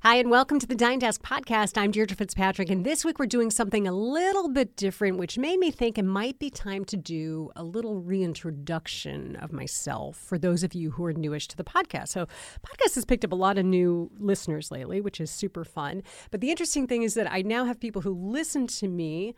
Hi, and welcome to the Dying to Ask podcast. I'm Deirdre Fitzpatrick, and this week we're doing something a little bit different, which made me think it might be time to do a little reintroduction of myself for those of you who are newish to the podcast. So, podcast has picked up a lot of new listeners lately, which is super fun. But the interesting thing is that I now have people who listen to me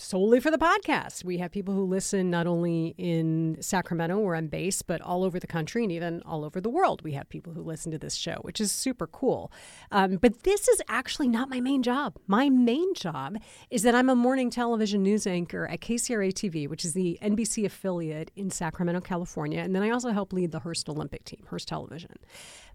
solely for the podcast. We have people who listen not only in Sacramento, where I'm based, but all over the country and even all over the world. We have people who listen to this show, which is super cool. Um, but this is actually not my main job. My main job is that I'm a morning television news anchor at KCRA TV, which is the NBC affiliate in Sacramento, California. And then I also help lead the Hearst Olympic team, Hearst Television.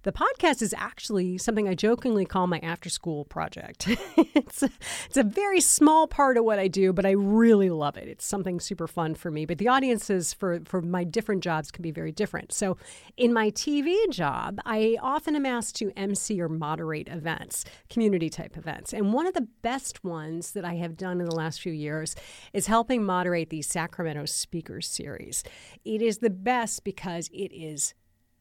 The podcast is actually something I jokingly call my after school project. it's, a, it's a very small part of what I do, but I really love it. It's something super fun for me. But the audiences for, for my different jobs can be very different. So in my TV job, I often am asked to MC or moderate events, community type events. And one of the best ones that I have done in the last few years is helping moderate the Sacramento Speakers Series. It is the best because it is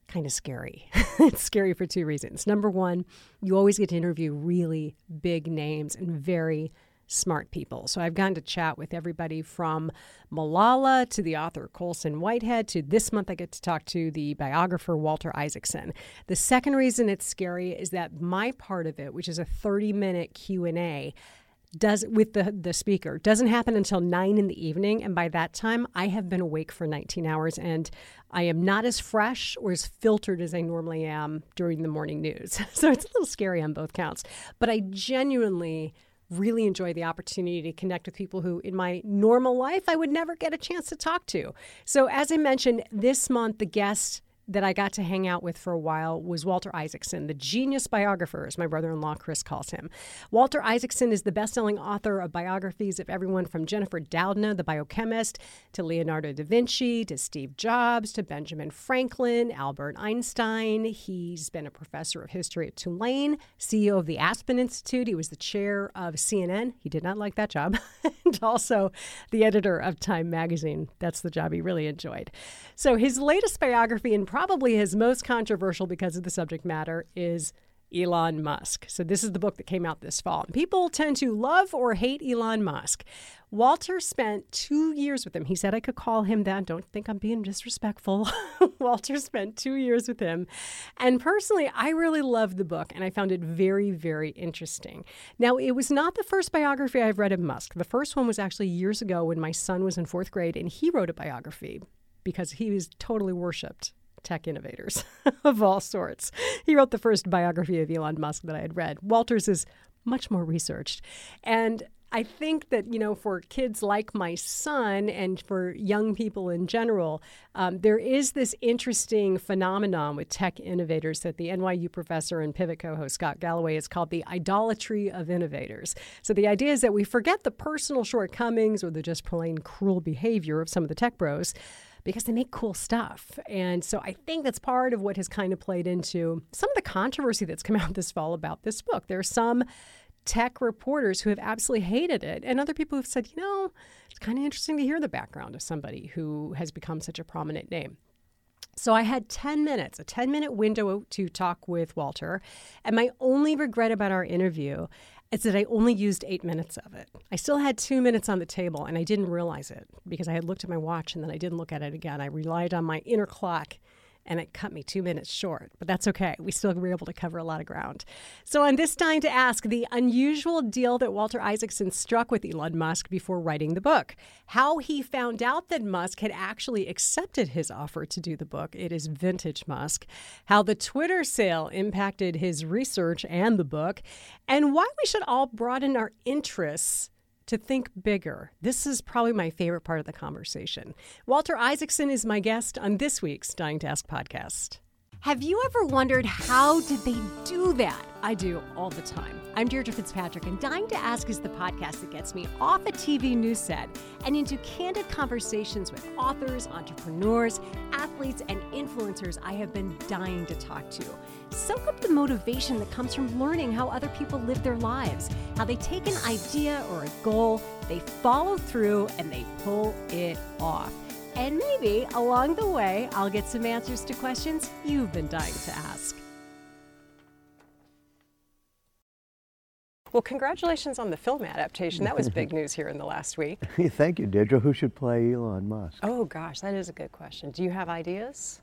kind of scary. it's scary for two reasons. Number one, you always get to interview really big names and very smart people. So I've gotten to chat with everybody from Malala to the author Colson Whitehead to this month I get to talk to the biographer Walter Isaacson. The second reason it's scary is that my part of it, which is a 30-minute Q&A, does with the the speaker doesn't happen until 9 in the evening and by that time I have been awake for 19 hours and I am not as fresh or as filtered as I normally am during the morning news. So it's a little scary on both counts, but I genuinely really enjoy the opportunity to connect with people who in my normal life I would never get a chance to talk to. So as I mentioned this month the guest that I got to hang out with for a while was Walter Isaacson, the genius biographer, as my brother in law Chris calls him. Walter Isaacson is the best selling author of biographies of everyone from Jennifer Doudna, the biochemist, to Leonardo da Vinci, to Steve Jobs, to Benjamin Franklin, Albert Einstein. He's been a professor of history at Tulane, CEO of the Aspen Institute. He was the chair of CNN. He did not like that job. and also the editor of Time magazine. That's the job he really enjoyed. So his latest biography in probably his most controversial because of the subject matter is Elon Musk. So, this is the book that came out this fall. People tend to love or hate Elon Musk. Walter spent two years with him. He said I could call him that. Don't think I'm being disrespectful. Walter spent two years with him. And personally, I really loved the book and I found it very, very interesting. Now, it was not the first biography I've read of Musk. The first one was actually years ago when my son was in fourth grade and he wrote a biography because he was totally worshiped tech innovators of all sorts. He wrote the first biography of Elon Musk that I had read. Walters is much more researched. And I think that, you know, for kids like my son and for young people in general, um, there is this interesting phenomenon with tech innovators that the NYU professor and pivot co host Scott Galloway has called the idolatry of innovators. So the idea is that we forget the personal shortcomings or the just plain cruel behavior of some of the tech bros because they make cool stuff. And so I think that's part of what has kind of played into some of the controversy that's come out this fall about this book. There are some tech reporters who have absolutely hated it, and other people who've said, you know, it's kind of interesting to hear the background of somebody who has become such a prominent name. So I had 10 minutes, a 10 minute window to talk with Walter. And my only regret about our interview is that I only used eight minutes of it. I still had two minutes on the table and I didn't realize it because I had looked at my watch and then I didn't look at it again. I relied on my inner clock and it cut me two minutes short, but that's okay. We still were able to cover a lot of ground. So, on this Dying to Ask the unusual deal that Walter Isaacson struck with Elon Musk before writing the book, how he found out that Musk had actually accepted his offer to do the book. It is Vintage Musk. How the Twitter sale impacted his research and the book, and why we should all broaden our interests to think bigger. This is probably my favorite part of the conversation. Walter Isaacson is my guest on this week's Dying to Ask podcast. Have you ever wondered how did they do that? I do all the time. I'm Deirdre Fitzpatrick, and Dying to Ask is the podcast that gets me off a TV news set and into candid conversations with authors, entrepreneurs, athletes, and influencers I have been dying to talk to. Soak up the motivation that comes from learning how other people live their lives, how they take an idea or a goal, they follow through, and they pull it off. And maybe along the way, I'll get some answers to questions you've been dying to ask. Well, congratulations on the film adaptation. That was big news here in the last week. Thank you, Deirdre. Who should play Elon Musk? Oh, gosh, that is a good question. Do you have ideas?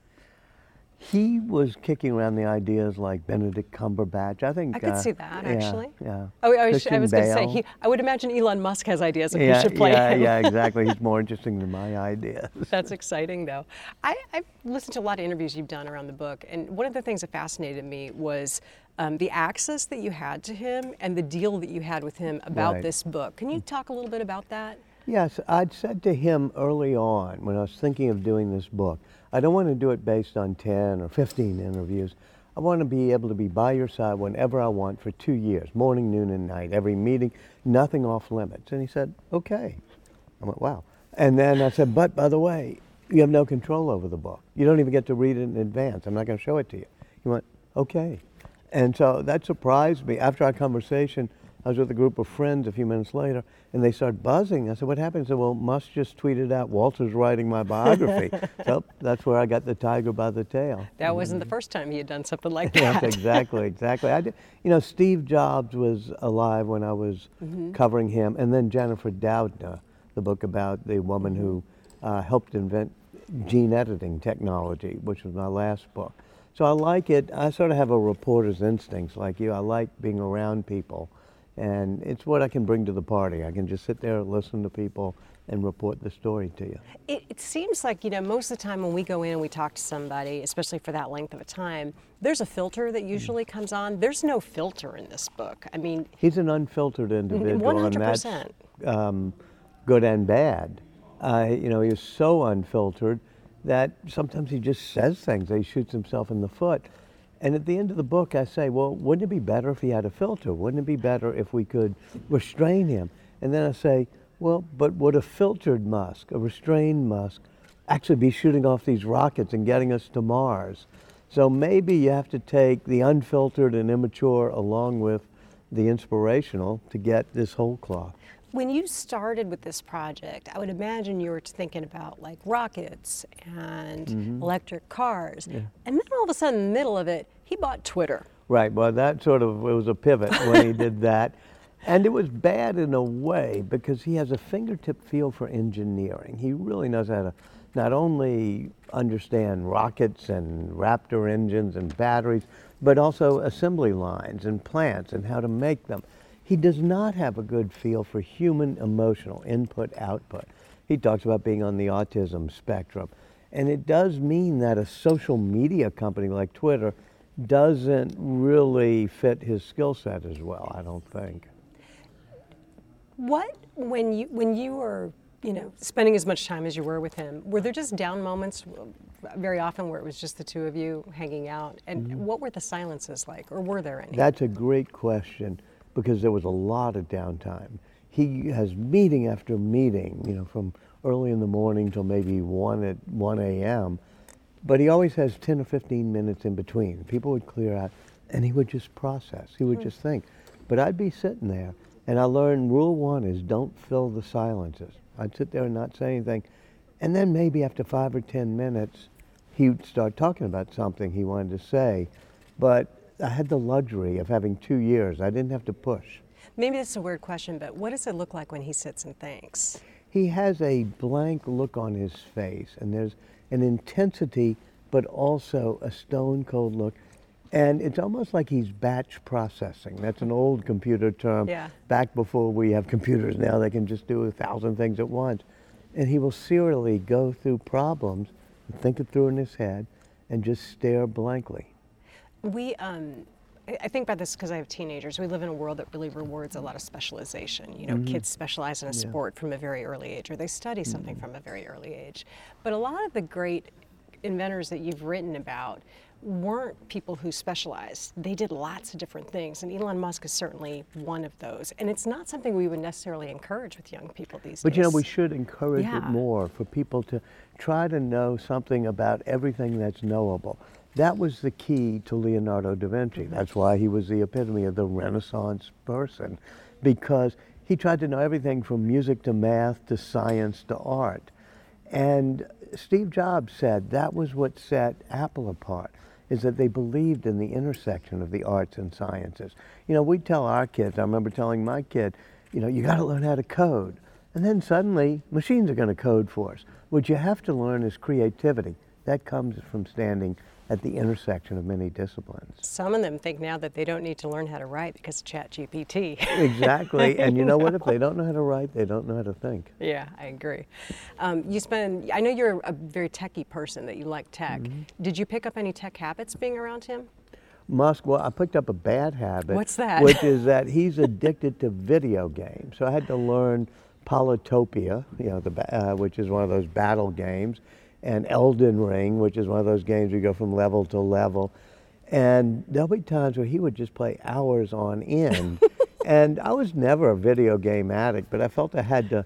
He was kicking around the ideas like Benedict Cumberbatch. I think I could uh, see that yeah, actually. Yeah. Oh, I was, I was going to say, he, I would imagine Elon Musk has ideas of yeah, who should play yeah, him. yeah, exactly. He's more interesting than my ideas. That's exciting, though. I, I've listened to a lot of interviews you've done around the book, and one of the things that fascinated me was um, the access that you had to him and the deal that you had with him about Right. this book. Can you talk a little bit about that? Yes, I'd said to him early on when I was thinking of doing this book, I don't want to do it based on 10 or 15 interviews. I want to be able to be by your side whenever I want for two years, morning, noon, and night, every meeting, nothing off limits. And he said, okay. I went, wow. And then I said, but by the way, you have no control over the book. You don't even get to read it in advance. I'm not going to show it to you. He went, okay. And so that surprised me. After our conversation, I was with a group of friends a few minutes later, and they started buzzing. I said, "What happened?" He said, "Well, Musk just tweeted out Walter's writing my biography." so that's where I got the tiger by the tail. That wasn't the first time he had done something like Yes, that. exactly, exactly. I did, you know, Steve Jobs was alive when I was covering him, and then Jennifer Doudna, the book about the woman who uh, helped invent gene editing technology, which was my last book. So I like it. I sort of have a reporter's instincts like you. I like being around people, and it's what I can bring to the party. I can just sit there, and listen to people, and report the story to you. It, it seems like, you know, most of the time when we go in and we talk to somebody, especially for that length of a time, there's a filter that usually comes on. There's no filter in this book. I mean, He's an unfiltered individual, and that's 100%. um, good and bad. Uh, you know, he's so unfiltered that sometimes he just says things. He shoots himself in the foot. And at the end of the book, I say, well, wouldn't it be better if he had a filter? Wouldn't it be better if we could restrain him? And then I say, well, but would a filtered Musk, a restrained Musk, actually be shooting off these rockets and getting us to Mars? So maybe you have to take the unfiltered and immature along with the inspirational to get this whole cloth. when you started with this project, I would imagine you were thinking about like rockets and Mm-hmm. electric cars. And then all of a sudden, in the middle of it, he bought Twitter. Right. Well, that sort of it was a pivot when he did that, and it was bad in a way because he has a fingertip feel for engineering. He really knows how to not only understand rockets and Raptor engines and batteries, but also assembly lines and plants and how to make them. He does not have a good feel for human emotional input output. He talks about being on the autism spectrum. And it does mean that a social media company like Twitter doesn't really fit his skill set as well, I don't think. What when you when you were you know spending as much time as you were with him, were there just down moments very often where it was just the two of you hanging out? And Mm-hmm. what were the silences like, or were there any? That's a great question because there was a lot of downtime. He has meeting after meeting, you know, from early in the morning till maybe 1 at 1 a.m. But he always has 10 or 15 minutes in between. People would clear out and he would just process. He would just think. But I'd be sitting there and I learned rule one is don't fill the silences. I'd sit there and not say anything. And then maybe after five or 10 minutes, he'd start talking about something he wanted to say. But I had the luxury of having two years. I didn't have to push. Maybe this is a weird question, but what does it look like when he sits and thinks? He has a blank look on his face, and there's an intensity, but also a stone cold look. And it's almost like he's batch processing. That's an old computer term. Yeah. Back before we have computers now, they can just do a thousand things at once. And he will serially go through problems and think it through in his head and just stare blankly. We, um, I think about this because I have teenagers. We live in a world that really rewards a lot of specialization. You know, Mm-hmm. kids specialize in a sport from a very early age, or they study something Mm-hmm. from a very early age. But a lot of the great inventors that you've written about weren't people who specialized. They did lots of different things, and Elon Musk is certainly one of those. And it's not something we would necessarily encourage with young people these But days. But you know, we should encourage Yeah. it more for people to try to know something about everything that's knowable. That was the key to Leonardo da Vinci. Mm-hmm. That's why he was the epitome of the Renaissance person, because he tried to know everything from music to math to science to art. And Steve Jobs said that was what set Apple apart. is that they believed in the intersection of the arts and sciences. You know, we tell our kids, I remember telling my kid, you know, you got to learn how to code. And then suddenly, machines are going to code for us. What you have to learn is creativity. That comes from standing at the intersection of many disciplines. Some of them think now that they don't need to learn how to write because of ChatGPT. exactly. And you know what? If they don't know how to write, they don't know how to think. Yeah, I agree. Um, you spend, I know you're a very techie person, that you like tech. Mm-hmm. Did you pick up any tech habits being around him? Musk, well, I picked up a bad habit. What's that? Which is that he's addicted to video games. So I had to learn Polytopia, you know, the, uh, which is one of those battle games and Elden Ring, which is one of those games you go from level to level. And there'll be times where he would just play hours on end. and I was never a video game addict, but I felt I had to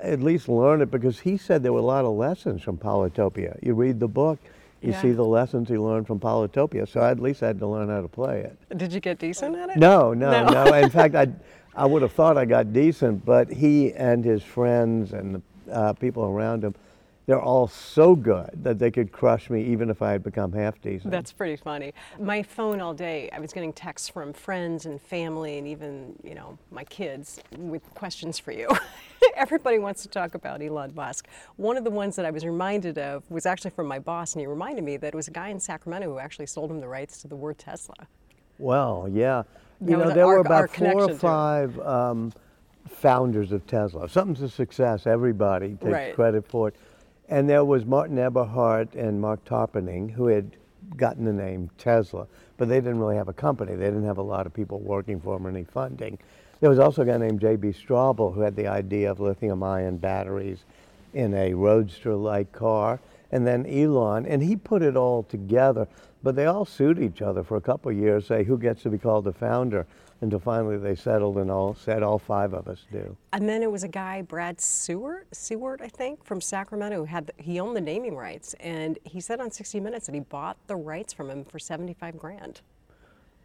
at least learn it because he said there were a lot of lessons from Polytopia. You read the book, you yeah. see the lessons he learned from Polytopia. So I at least had to learn how to play it. Did you get decent at it? No, no, no. no. In fact, I, I would have thought I got decent, but he and his friends and the uh, people around him they're all so good that they could crush me even if I had become half decent. That's pretty funny. My phone all day, I was getting texts from friends and family and even, you know, my kids with questions for you. Everybody wants to talk about Elon Musk. One of the ones that I was reminded of was actually from my boss, and he reminded me that it was a guy in Sacramento who actually sold him the rights to the word Tesla. Well, yeah. You know, there our, were about four or five um, founders of Tesla. Something's a success, everybody takes right. credit for it. And there was Martin Eberhard and Marc Tarpenning who had gotten the name Tesla, but they didn't really have a company. They didn't have a lot of people working for them or any funding. There was also a guy named J.B. Straubel who had the idea of lithium ion batteries in a roadster like car. And then Elon, and he put it all together. But they all sued each other for a couple of years, say who gets to be called the founder until finally they settled and all said all five of us do. And then it was a guy, Brad Seward, Seward, I think, from Sacramento, who had the, he owned the naming rights, and he said on 60 Minutes that he bought the rights from him for 75 grand.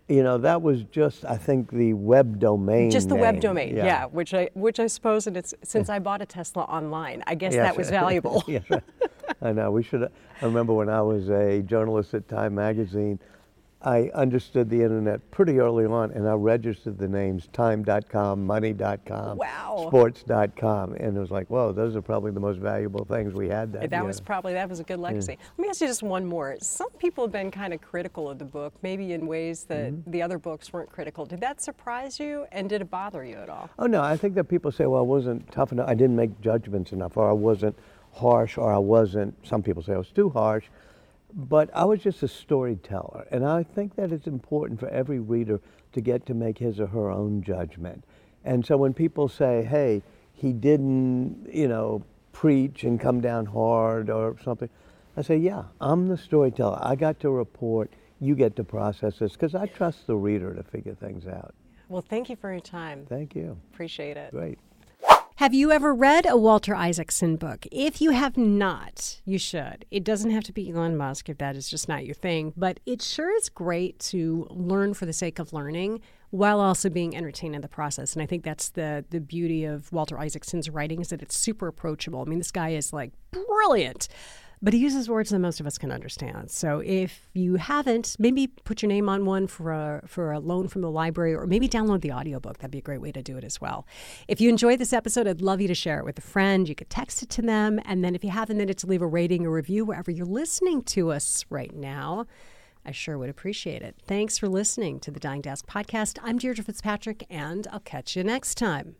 You know, that was just I think the web domain. Just the name. web domain, yeah. yeah. Which I which I suppose, and it's since I bought a Tesla online, I guess yes. that was valuable. yes, I know. We should. I remember when I was a journalist at Time Magazine I understood the internet pretty early on, and I registered the names time.com, money.com, wow. sports.com, and it was like, whoa, those are probably the most valuable things we had that. That year. was probably that was a good legacy. Yeah. Let me ask you just one more. Some people have been kind of critical of the book, maybe in ways that mm-hmm. the other books weren't critical. Did that surprise you, and did it bother you at all? Oh no, I think that people say, well, I wasn't tough enough, I didn't make judgments enough, or I wasn't harsh, or I wasn't. Some people say I was too harsh but I was just a storyteller, and I think that it's important for every reader to get to make his or her own judgment. And so when people say, hey, he didn't, you know, preach and come down hard or something, I say, yeah, I'm the storyteller. I got to report, you get to process this, because I trust the reader to figure things out. Well, thank you for your time. Thank you. Appreciate it. Great. Have you ever read a Walter Isaacson book? If you have not, you should. It doesn't have to be Elon Musk if that is just not your thing, but it sure is great to learn for the sake of learning while also being entertained in the process. And I think that's the the beauty of Walter Isaacson's writing is that it's super approachable. I mean, this guy is like brilliant but he uses words that most of us can understand. So if you haven't, maybe put your name on one for a, for a loan from the library or maybe download the audiobook. That'd be a great way to do it as well. If you enjoyed this episode, I'd love you to share it with a friend. You could text it to them. And then if you have a minute to leave a rating or review wherever you're listening to us right now, I sure would appreciate it. Thanks for listening to the Dying to Ask podcast. I'm Deirdre Fitzpatrick, and I'll catch you next time.